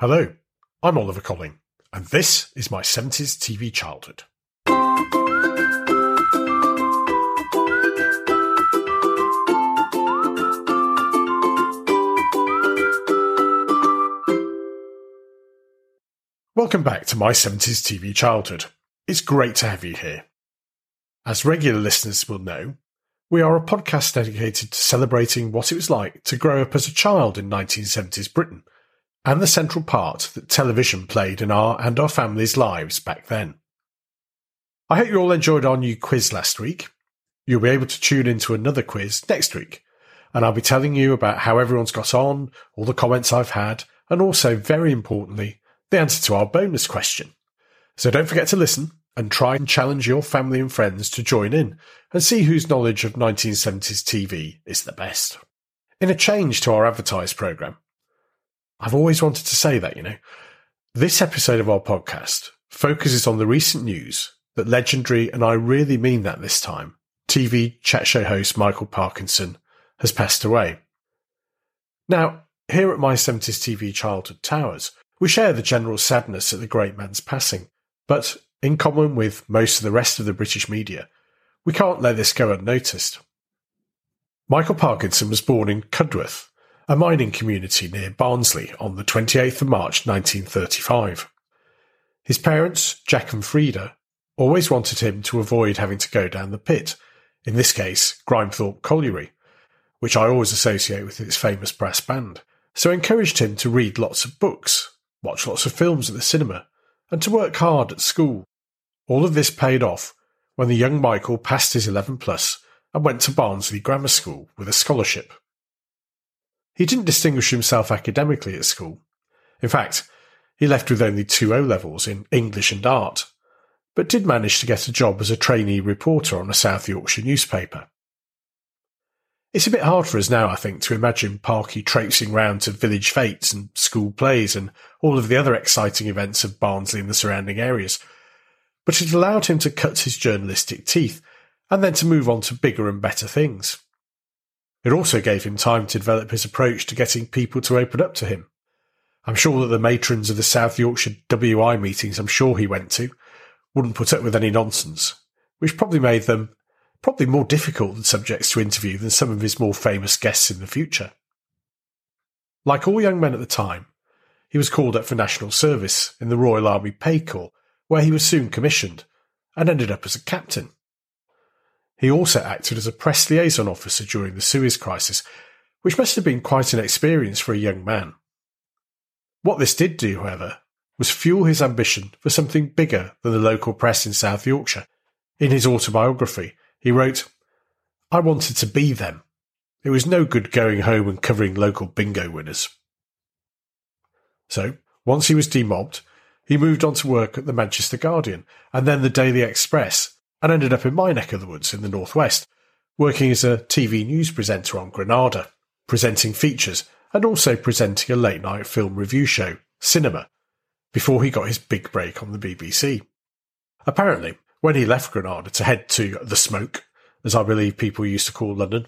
Hello, I'm Oliver Colling, and this is my 70s TV childhood. Welcome back to my 70s TV childhood. It's great to have you here. As regular listeners will know, we are a podcast dedicated to celebrating what it was like to grow up as a child in 1970s Britain and the central part that television played in our and our families' lives back then. I hope you all enjoyed our new quiz last week. You'll be able to tune into another quiz next week, and I'll be telling you about how everyone's got on, all the comments I've had, and also, very importantly, the answer to our bonus question. So don't forget to listen and try and challenge your family and friends to join in and see whose knowledge of 1970s TV is the best. In a change to our advertised programme, I've always wanted to say that, you know. This episode of our podcast focuses on the recent news that legendary, and I really mean that this time, TV chat show host Michael Parkinson has passed away. Now, here at My 70s TV Childhood Towers, we share the general sadness at the great man's passing, but in common with most of the rest of the British media, we can't let this go unnoticed. Michael Parkinson was born in Cudworth, a mining community near Barnsley on the 28th of March 1935. His parents, Jack and Freda, always wanted him to avoid having to go down the pit, in this case, Grimethorpe Colliery, which I always associate with its famous brass band, so encouraged him to read lots of books, watch lots of films at the cinema, and to work hard at school. All of this paid off when the young Michael passed his 11 plus and went to Barnsley Grammar School with a scholarship. He didn't distinguish himself academically at school. In fact, he left with only two O levels in English and art, but did manage to get a job as a trainee reporter on a South Yorkshire newspaper. It's a bit hard for us now, I think, to imagine Parky traipsing round to village fetes and school plays and all of the other exciting events of Barnsley and the surrounding areas. But it allowed him to cut his journalistic teeth and then to move on to bigger and better things. It also gave him time to develop his approach to getting people to open up to him. I'm sure that the matrons of the South Yorkshire WI meetings I'm sure he went to wouldn't put up with any nonsense, which probably made them probably more difficult than subjects to interview than some of his more famous guests in the future. Like all young men at the time, he was called up for national service in the Royal Army Pay Corps, where he was soon commissioned and ended up as a captain. He also acted as a press liaison officer during the Suez Crisis, which must have been quite an experience for a young man. What this did do, however, was fuel his ambition for something bigger than the local press in South Yorkshire. In his autobiography, he wrote, I wanted to be them. It was no good going home and covering local bingo winners. So, once he was demobbed, he moved on to work at the Manchester Guardian and then the Daily Express, and ended up in my neck of the woods in the northwest, working as a TV news presenter on Granada, presenting features and also presenting a late night film review show, Cinema, before he got his big break on the BBC. Apparently, when he left Granada to head to the smoke, as I believe people used to call London,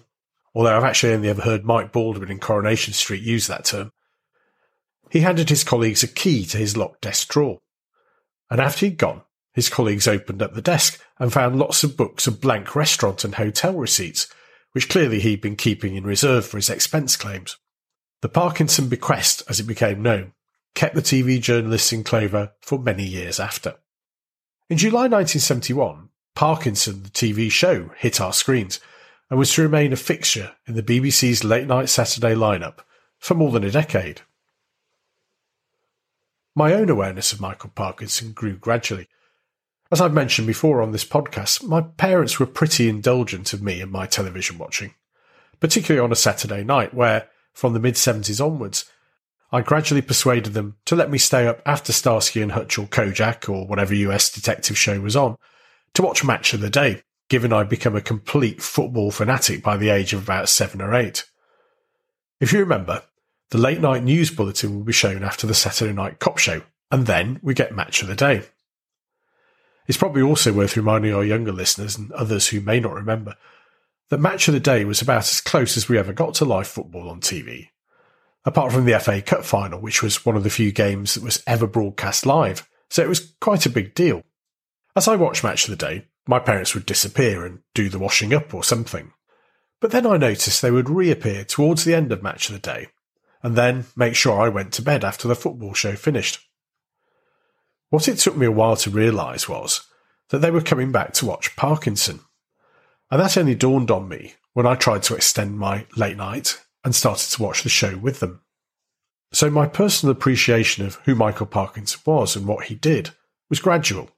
although I've actually only ever heard Mike Baldwin in Coronation Street use that term, he handed his colleagues a key to his locked desk drawer. And after he'd gone, his colleagues opened up the desk and found lots of books of blank restaurant and hotel receipts, which clearly he'd been keeping in reserve for his expense claims. The Parkinson bequest, as it became known, kept the TV journalists in clover for many years after. In July 1971, Parkinson, the TV show, hit our screens and was to remain a fixture in the BBC's late night Saturday lineup for more than a decade. My own awareness of Michael Parkinson grew gradually as I've mentioned before on this podcast, my parents were pretty indulgent of me and my television watching, particularly on a Saturday night where, from the mid 70s onwards, I gradually persuaded them to let me stay up after Starsky and Hutch or Kojak or whatever US detective show was on to watch Match of the Day, given I'd become a complete football fanatic by the age of about seven or eight. If you remember, the late night news bulletin will be shown after the Saturday night cop show, and then we get Match of the Day. It's probably also worth reminding our younger listeners and others who may not remember that Match of the Day was about as close as we ever got to live football on TV. apart from the FA Cup final, which was one of the few games that was ever broadcast live, so it was quite a big deal. As I watched Match of the Day, my parents would disappear and do the washing up or something. But then I noticed they would reappear towards the end of Match of the Day, and then make sure I went to bed after the football show finished. What it took me a while to realise was that they were coming back to watch Parkinson. And that only dawned on me when I tried to extend my late night and started to watch the show with them. So my personal appreciation of who Michael Parkinson was and what he did was gradual.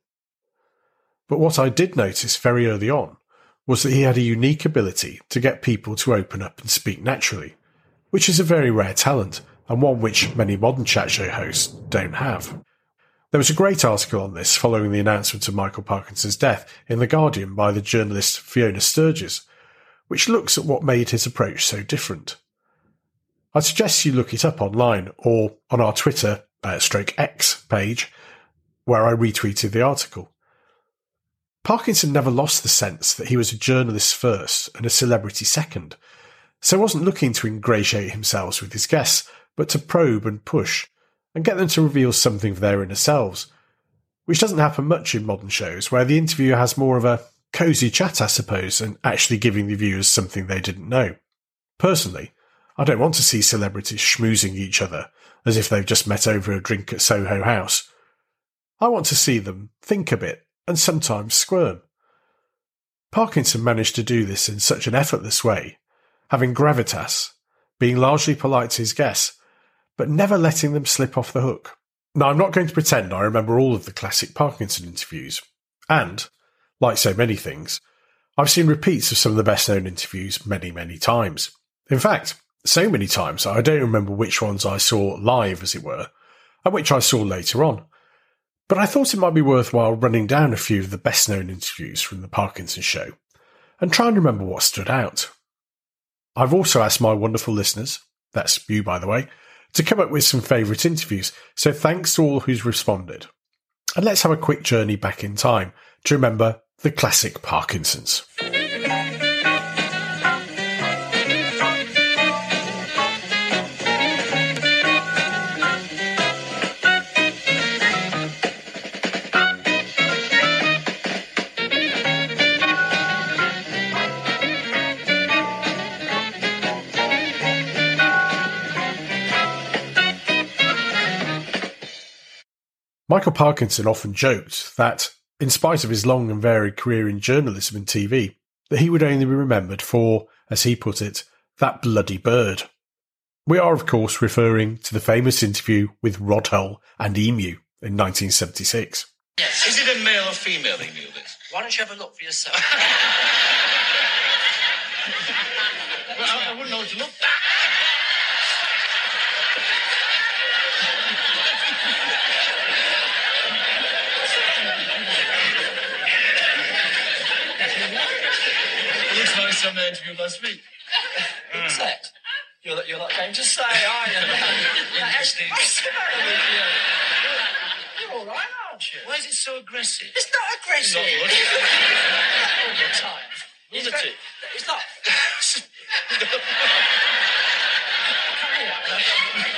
But what I did notice very early on was that he had a unique ability to get people to open up and speak naturally, which is a very rare talent and one which many modern chat show hosts don't have. There was a great article on this following the announcement of Michael Parkinson's death in The Guardian by the journalist Fiona Sturges, which looks at what made his approach so different. I suggest you look it up online or on our Twitter uh, stroke X page, where I retweeted the article. Parkinson never lost the sense that he was a journalist first and a celebrity second, so wasn't looking to ingratiate himself with his guests, but to probe and push, and get them to reveal something of their inner selves, which doesn't happen much in modern shows, where the interviewer has more of a cosy chat, I suppose, and actually giving the viewers something they didn't know. Personally, I don't want to see celebrities schmoozing each other as if they've just met over a drink at Soho House. I want to see them think a bit and sometimes squirm. Parkinson managed to do this in such an effortless way, having gravitas, being largely polite to his guests, but never letting them slip off the hook. Now, I'm not going to pretend I remember all of the classic Parkinson interviews. And, like so many things, I've seen repeats of some of the best known interviews many, many times. In fact, so many times I don't remember which ones I saw live, as it were, and which I saw later on. But I thought it might be worthwhile running down a few of the best known interviews from the Parkinson show and try and remember what stood out. I've also asked my wonderful listeners, that's you by the way, to come up with some favourite interviews, so thanks to all who's responded. And let's have a quick journey back in time to remember the classic Parkinsons. Michael Parkinson often joked that, in spite of his long and varied career in journalism and TV, that he would only be remembered for, as he put it, that bloody bird. We are, of course, referring to the famous interview with Rod Hull and Emu in 1976. Yes. Is it a male or female emu? This? Why don't you have a look for yourself? well, I, I wouldn't know what to look. It looks like some interview last week. What's that? You're, you're not going to say, are you? Interesting. You're all right, aren't you? Why is it so aggressive? It's not aggressive. Not. All the time. It's very- It's not. Come here.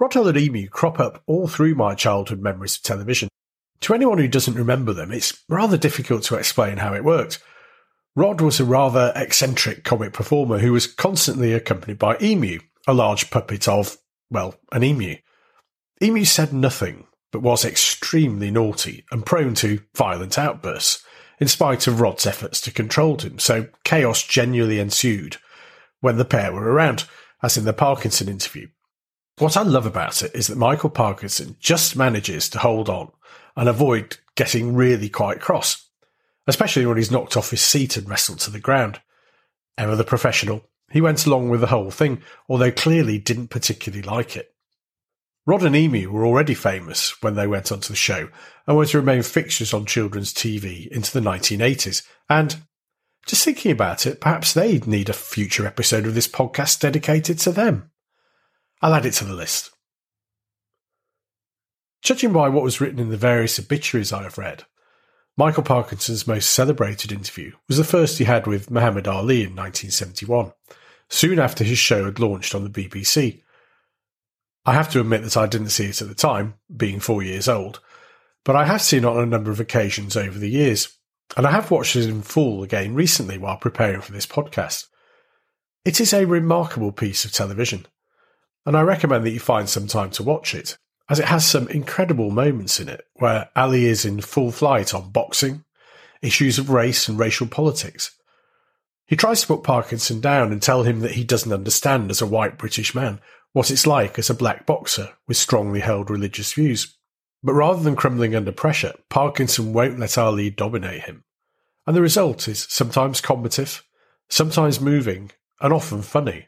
Rod and Emu crop up all through my childhood memories of television. To anyone who doesn't remember them, it's rather difficult to explain how it worked. Rod was a rather eccentric comic performer who was constantly accompanied by Emu, a large puppet of, well, an emu. Emu said nothing, but was extremely naughty and prone to violent outbursts, in spite of Rod's efforts to control him, so chaos genuinely ensued when the pair were around, as in the Parkinson interview. What I love about it is that Michael Parkinson just manages to hold on and avoid getting really quite cross, especially when he's knocked off his seat and wrestled to the ground. Ever the professional, he went along with the whole thing, although clearly didn't particularly like it. Rod and Emu were already famous when they went onto the show and were to remain fixtures on children's TV into the 1980s. And just thinking about it, perhaps they'd need a future episode of this podcast dedicated to them. I'll add it to the list. Judging by what was written in the various obituaries I have read, Michael Parkinson's most celebrated interview was the first he had with Muhammad Ali in 1971, soon after his show had launched on the BBC. I have to admit that I didn't see it at the time, being four years old, but I have seen it on a number of occasions over the years, and I have watched it in full again recently while preparing for this podcast. It is a remarkable piece of television, and I recommend that you find some time to watch it, as it has some incredible moments in it where Ali is in full flight on boxing, issues of race and racial politics. He tries to put Parkinson down and tell him that he doesn't understand as a white British man what it's like as a black boxer with strongly held religious views. But rather than crumbling under pressure, Parkinson won't let Ali dominate him. And the result is sometimes combative, sometimes moving, and often funny,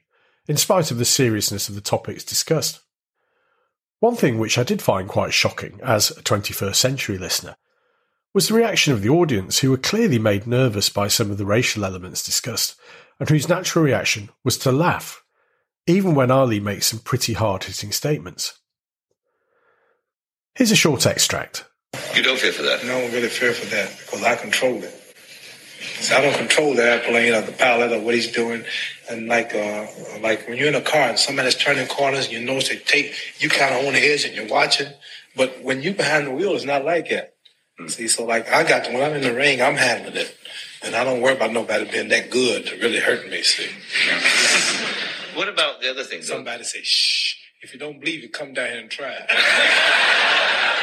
in spite of the seriousness of the topics discussed. One thing which I did find quite shocking as a 21st century listener was the reaction of the audience, who were clearly made nervous by some of the racial elements discussed, and whose natural reaction was to laugh, even when Ali makes some pretty hard hitting statements. Here's a short extract. You don't fear for that? No, I don't really fear for that because I control it. So I don't control the airplane or the pilot or what he's doing. And like uh, like when you're in a car and somebody's turning corners, and you notice they take you kind of on the edge and you're watching. But when you behind the wheel, it's not like that. Mm. See, so like I got when I'm in the ring, I'm handling it, and I don't worry about nobody being that good to really hurt me. See. what about the other thing? Somebody say, "Shh." If you don't believe it, come down here and try it.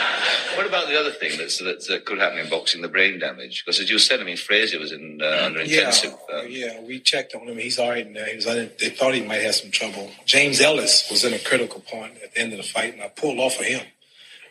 what about the other thing that's, that, that could happen in boxing, the brain damage? Because as you said, I mean, Frazier was in uh, under yeah, intensive. Uh, yeah, we checked on him. He's all right now. He was, they thought he might have some trouble. James Ellis was in a critical point at the end of the fight, and I pulled off of him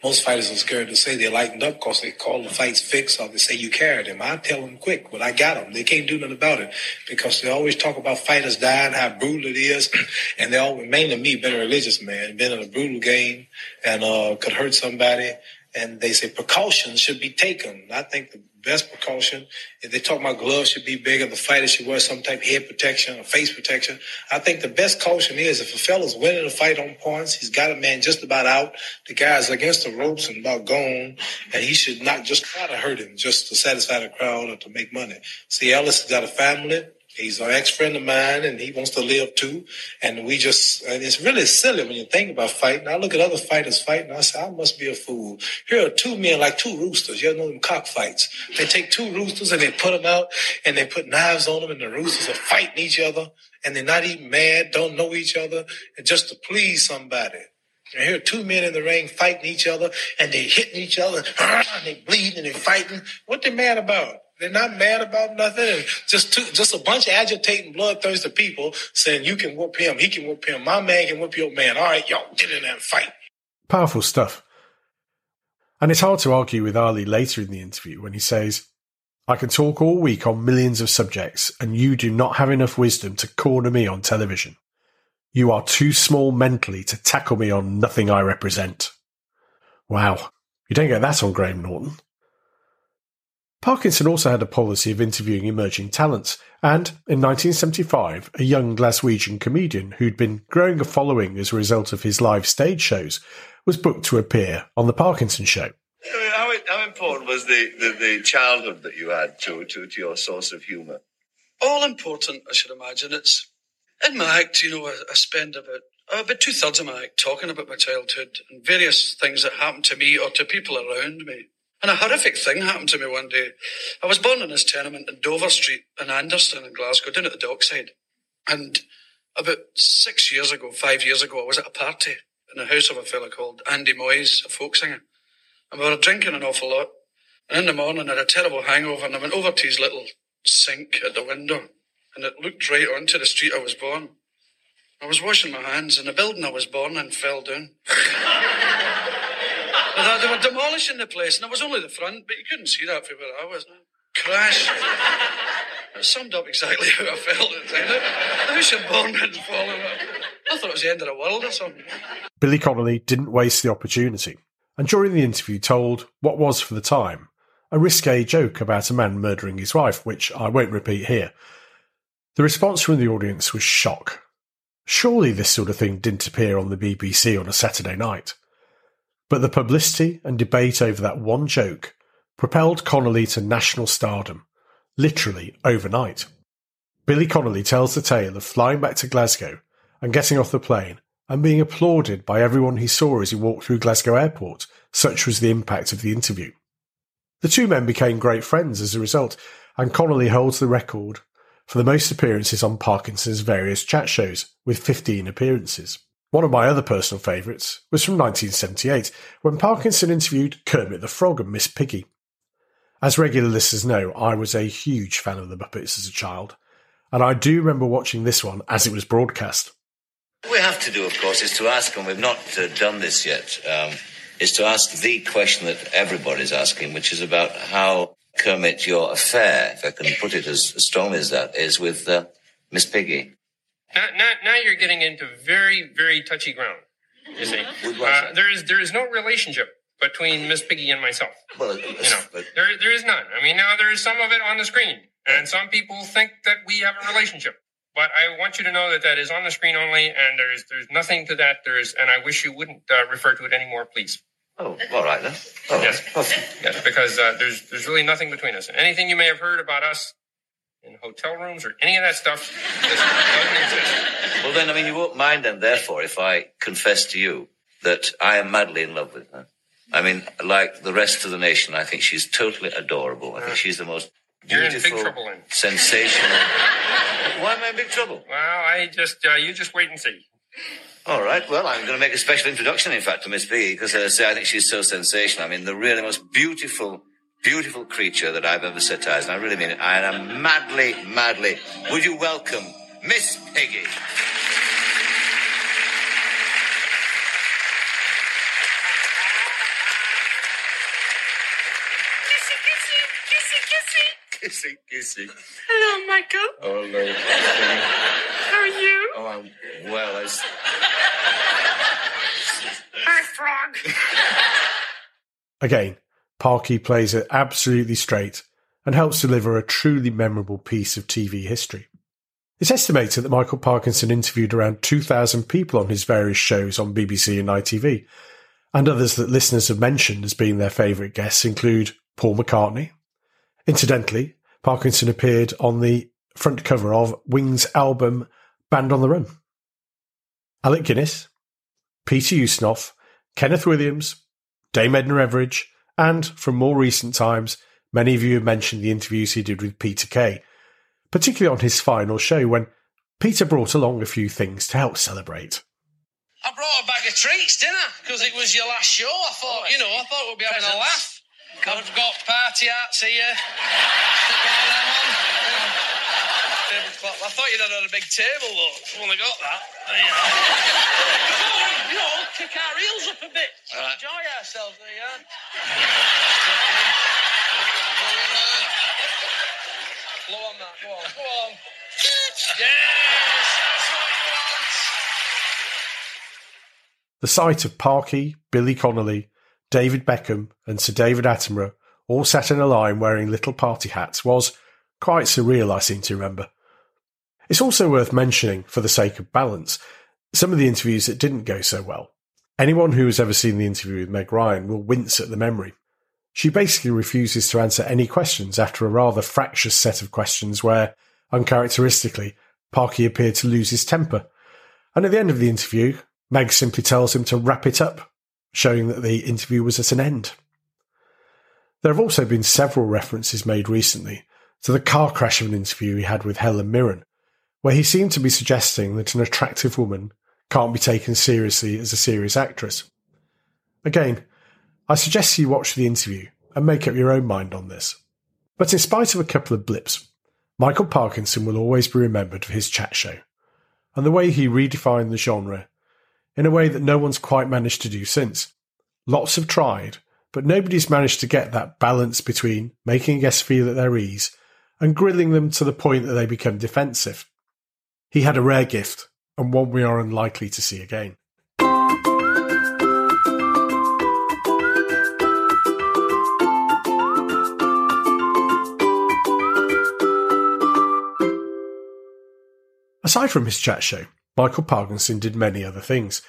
most fighters are scared to say they lightened up because they call the fights fixed or they say you carried them. I tell them quick, but I got them. They can't do nothing about it because they always talk about fighters dying, how brutal it is. and they always, mainly me, been a religious man, been in a brutal game and uh, could hurt somebody. And they say precautions should be taken. I think the best precaution. If they talk about gloves should be bigger, the fighter should wear some type of head protection or face protection. I think the best caution is if a fella's winning a fight on points, he's got a man just about out. The guy's against the ropes and about gone, and he should not just try to hurt him just to satisfy the crowd or to make money. See, Ellis has got a family. He's an ex-friend of mine and he wants to live too. And we just, and it's really silly when you think about fighting. I look at other fighters fighting. I say, I must be a fool. Here are two men like two roosters. You know them cockfights. They take two roosters and they put them out and they put knives on them and the roosters are fighting each other and they're not even mad, don't know each other and just to please somebody. And here are two men in the ring fighting each other and they're hitting each other and they bleeding and they fighting. What they mad about? They're not mad about nothing. Just two, just a bunch of agitating, bloodthirsty people saying you can whoop him, he can whoop him, my man can whoop your man. All right, y'all get in there and fight. Powerful stuff. And it's hard to argue with Ali later in the interview when he says, I can talk all week on millions of subjects, and you do not have enough wisdom to corner me on television. You are too small mentally to tackle me on nothing I represent. Wow. You don't get that on Graham Norton. Parkinson also had a policy of interviewing emerging talents, and in 1975, a young Glaswegian comedian who'd been growing a following as a result of his live stage shows was booked to appear on The Parkinson Show. How, how important was the, the, the, childhood that you had to, to, to your source of humour? All important, I should imagine. It's in my act, you know, I, I spend about oh, about two thirds of my act talking about my childhood and various things that happened to me or to people around me. And a horrific thing happened to me one day. I was born in this tenement in Dover Street in Anderston in Glasgow, down at the dockside. And about six years ago, five years ago, I was at a party in the house of a fellow called Andy Moyes, a folk singer. And we were drinking an awful lot. And in the morning, I had a terrible hangover, and I went over to his little sink at the window, and it looked right onto the street I was born. I was washing my hands, and the building I was born in fell down. They were demolishing the place, and it was only the front, but you couldn't see that from where I was. Crash. It summed up exactly how I felt at the time. The house had burned and fallen. I thought it was the end of the world or something. Billy Connolly didn't waste the opportunity, and during the interview told what was, for the time, a risque joke about a man murdering his wife, which I won't repeat here. The response from the audience was shock. Surely this sort of thing didn't appear on the BBC on a Saturday night. But the publicity and debate over that one joke propelled Connolly to national stardom, literally overnight. Billy Connolly tells the tale of flying back to Glasgow and getting off the plane and being applauded by everyone he saw as he walked through Glasgow Airport. Such was the impact of the interview. The two men became great friends as a result, and Connolly holds the record for the most appearances on Parkinson's various chat shows, with 15 appearances. One of my other personal favourites was from 1978, when Parkinson interviewed Kermit the Frog and Miss Piggy. As regular listeners know, I was a huge fan of the Muppets as a child, and I do remember watching this one as it was broadcast. What we have to do, of course, is to ask, and we've not uh, done this yet, um, is to ask the question that everybody's asking, which is about how Kermit, your affair, if I can put it as strongly as that, is with uh, Miss Piggy. Now, now, now you're getting into very, very touchy ground. You see, uh, there is there is no relationship between Miss Piggy and myself. Well, You know, there there is none. I mean, now there is some of it on the screen, and some people think that we have a relationship. But I want you to know that that is on the screen only, and there's there's nothing to that. There's, and I wish you wouldn't uh, refer to it anymore, please. oh, all right then. All right. Yes. Okay. Yes, because uh, there's there's really nothing between us. Anything you may have heard about us in hotel rooms or any of that stuff just doesn't exist. Well, then, I mean, you won't mind then, therefore, if I confess to you that I am madly in love with her. I mean, like the rest of the nation, I think she's totally adorable. I think she's the most You're in big beautiful, trouble sensational. Why am I in big trouble? Well, I just uh, you just wait and see. All right. Well, I'm going to make a special introduction, in fact, to Miss Piggy because I say I think she's so sensational. I mean, the really most beautiful, beautiful creature that I've ever set eyes, on. I really mean it. I am madly, madly. Would you welcome Miss Piggy? Kissy, kissy, kissy, kissy. Kissy, kissy. Hello, Michael. Oh no. How are you? Oh, I'm well. As Hi, Frog. Again, Parky plays it absolutely straight and helps deliver a truly memorable piece of TV history. It's estimated that Michael Parkinson interviewed around 2,000 people on his various shows on BBC and ITV, and others that listeners have mentioned as being their favourite guests include Paul McCartney. Incidentally, Parkinson appeared on the front cover of Wings' album Band on the Run. Alec Guinness, Peter Ustinov, Kenneth Williams, Dame Edna Everage, and from more recent times, many of you have mentioned the interviews he did with Peter Kay, particularly on his final show when Peter brought along a few things to help celebrate. I brought a bag of treats, didn't I? Because it was your last show. I thought, you know, I thought we'd be having a laugh. I've got party hats here. Stick all them on. Tablecloth. I thought you'd had a big table, though. I've only got that. There you go. you know, kick our heels up a bit. Alright. Enjoy ourselves, there you are. Blow on that. Go on. Go on. Yes, that's what you want. The sight of Parky, Billy Connolly, David Beckham, and Sir David Attenborough all sat in a line wearing little party hats was quite surreal, I seem to remember. It's also worth mentioning, for the sake of balance, some of the interviews that didn't go so well. Anyone who has ever seen the interview with Meg Ryan will wince at the memory. She basically refuses to answer any questions after a rather fractious set of questions where, uncharacteristically, Parky appeared to lose his temper. And at the end of the interview, Meg simply tells him to wrap it up, showing that the interview was at an end. There have also been several references made recently to the car crash of an interview he had with Helen Mirren, where he seemed to be suggesting that an attractive woman can't be taken seriously as a serious actress. Again, I suggest you watch the interview and make up your own mind on this. But in spite of a couple of blips, Michael Parkinson will always be remembered for his chat show and the way he redefined the genre in a way that no one's quite managed to do since. Lots have tried, but nobody's managed to get that balance between making guests feel at their ease and grilling them to the point that they become defensive. He had a rare gift, and one we are unlikely to see again. Aside from his chat show, Michael Parkinson did many other things.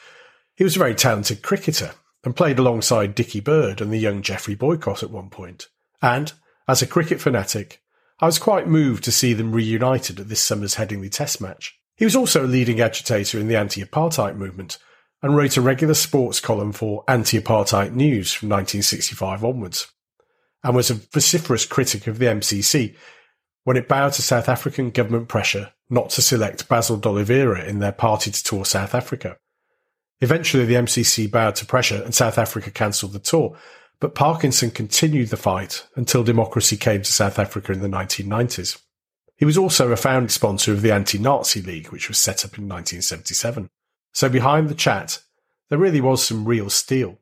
He was a very talented cricketer and played alongside Dickie Bird and the young Geoffrey Boycott at one point, And, as a cricket fanatic, I was quite moved to see them reunited at this summer's Headingley Test match. He was also a leading agitator in the anti-apartheid movement and wrote a regular sports column for Anti-Apartheid News from 1965 onwards, and was a vociferous critic of the MCC when it bowed to South African government pressure not to select Basil D'Oliveira in their party to tour South Africa. Eventually, the MCC bowed to pressure and South Africa cancelled the tour, but Parkinson continued the fight until democracy came to South Africa in the 1990s. He was also a founding sponsor of the Anti-Nazi League, which was set up in 1977. So behind the chat, there really was some real steel.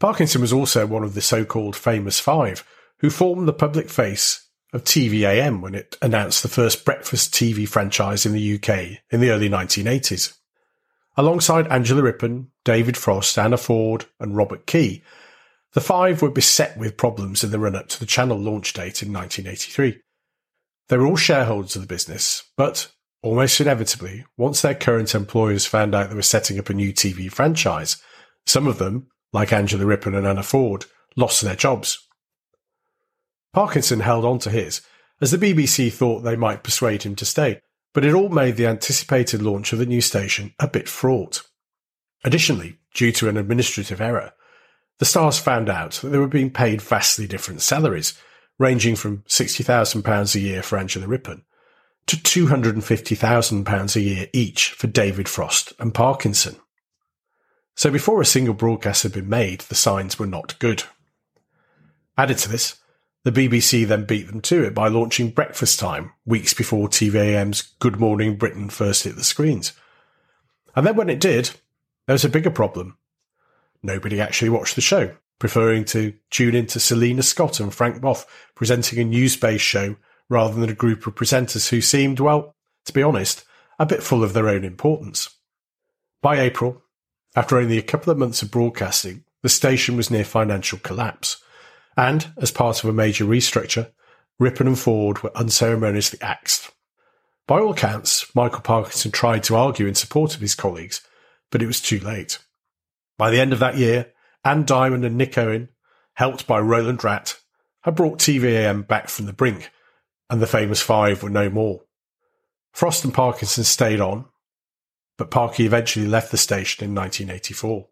Parkinson was also one of the so-called famous five, who formed the public face of TVAM when it announced the first breakfast TV franchise in the UK in the early 1980s. Alongside Angela Rippon, David Frost, Anna Ford, and Robert Kee, the five were beset with problems in the run up to the channel launch date in 1983. They were all shareholders of the business, but almost inevitably, once their current employers found out they were setting up a new TV franchise, some of them, like Angela Rippon and Anna Ford, lost their jobs. Parkinson held on to his, as the BBC thought they might persuade him to stay, but it all made the anticipated launch of the new station a bit fraught. Additionally, due to an administrative error, the stars found out that they were being paid vastly different salaries, ranging from £60,000 a year for Angela Rippon to £250,000 a year each for David Frost and Parkinson. So before a single broadcast had been made, the signs were not good. Added to this, the BBC then beat them to it by launching Breakfast Time weeks before TVAM's Good Morning Britain first hit the screens. And then when it did, there was a bigger problem. Nobody actually watched the show, preferring to tune in to Selina Scott and Frank Bough presenting a news-based show rather than a group of presenters who seemed, well, to be honest, a bit full of their own importance. By April, after only a couple of months of broadcasting, the station was near financial collapse. And, as part of a major restructure, Rippon and Ford were unceremoniously axed. By all accounts, Michael Parkinson tried to argue in support of his colleagues, but it was too late. By the end of that year, Anne Diamond and Nick Owen, helped by Roland Rat, had brought TVAM back from the brink, and the famous five were no more. Frost and Parkinson stayed on, but Parky eventually left the station in 1984.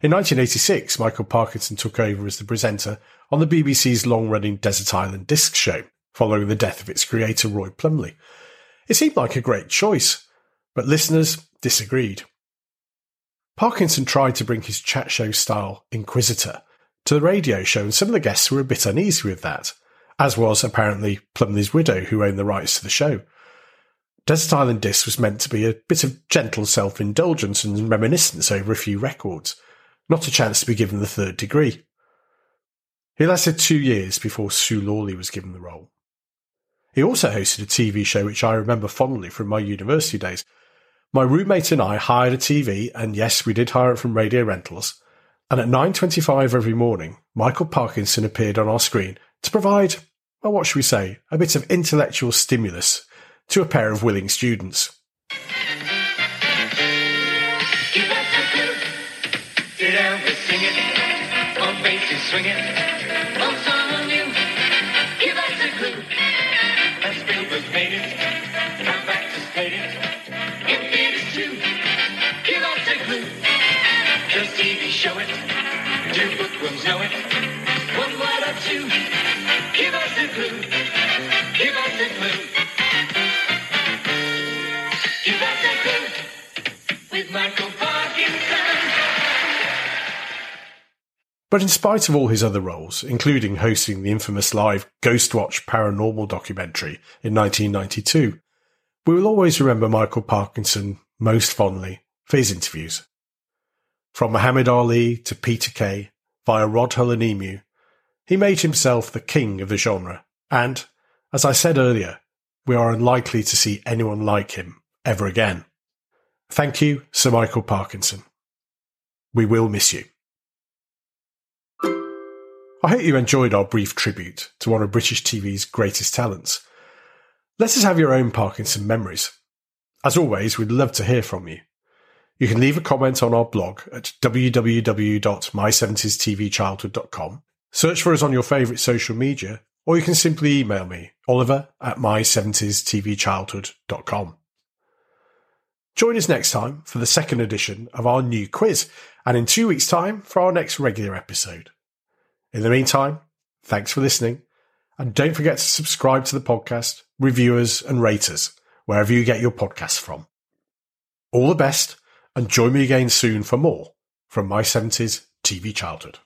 In 1986, Michael Parkinson took over as the presenter on the BBC's long-running Desert Island Disc show, following the death of its creator Roy Plomley. It seemed like a great choice, but listeners disagreed. Parkinson tried to bring his chat show style Inquisitor to the radio show, and some of the guests were a bit uneasy with that, as was apparently Plomley's widow, who owned the rights to the show. Desert Island Disc was meant to be a bit of gentle self indulgence and reminiscence over a few records, not a chance to be given the third degree. He lasted two years before Sue Lawley was given the role. He also hosted a TV show which I remember fondly from my university days. My roommate and I hired a TV, and yes, we did hire it from Radio Rentals. And at 9.25 every morning, Michael Parkinson appeared on our screen to provide, well, what should we say, a bit of intellectual stimulus to a pair of willing students. Bass Know it? Give us a clue. Give us a clue. Give us a clue. With Michael Parkinson. But in spite of all his other roles, including hosting the infamous live Ghostwatch paranormal documentary in 1992, we will always remember Michael Parkinson most fondly for his interviews. From Muhammad Ali to Peter Kay, via Rod Hull he made himself the king of the genre, and, as I said earlier, we are unlikely to see anyone like him ever again. Thank you, Sir Michael Parkinson. We will miss you. I hope you enjoyed our brief tribute to one of British TV's greatest talents. Let us have your own Parkinson memories. As always, we'd love to hear from you. You can leave a comment on our blog at www.my70stvchildhood.com, Search for us on your favourite social media, or you can simply email me, oliver at my70stvchildhood.com. Join us next time for the second edition of our new quiz, and in two weeks' time for our next regular episode. In the meantime, thanks for listening, and don't forget to subscribe to the podcast, reviewers, and raters wherever you get your podcasts from. All the best, and join me again soon for more from My 70s TV Childhood.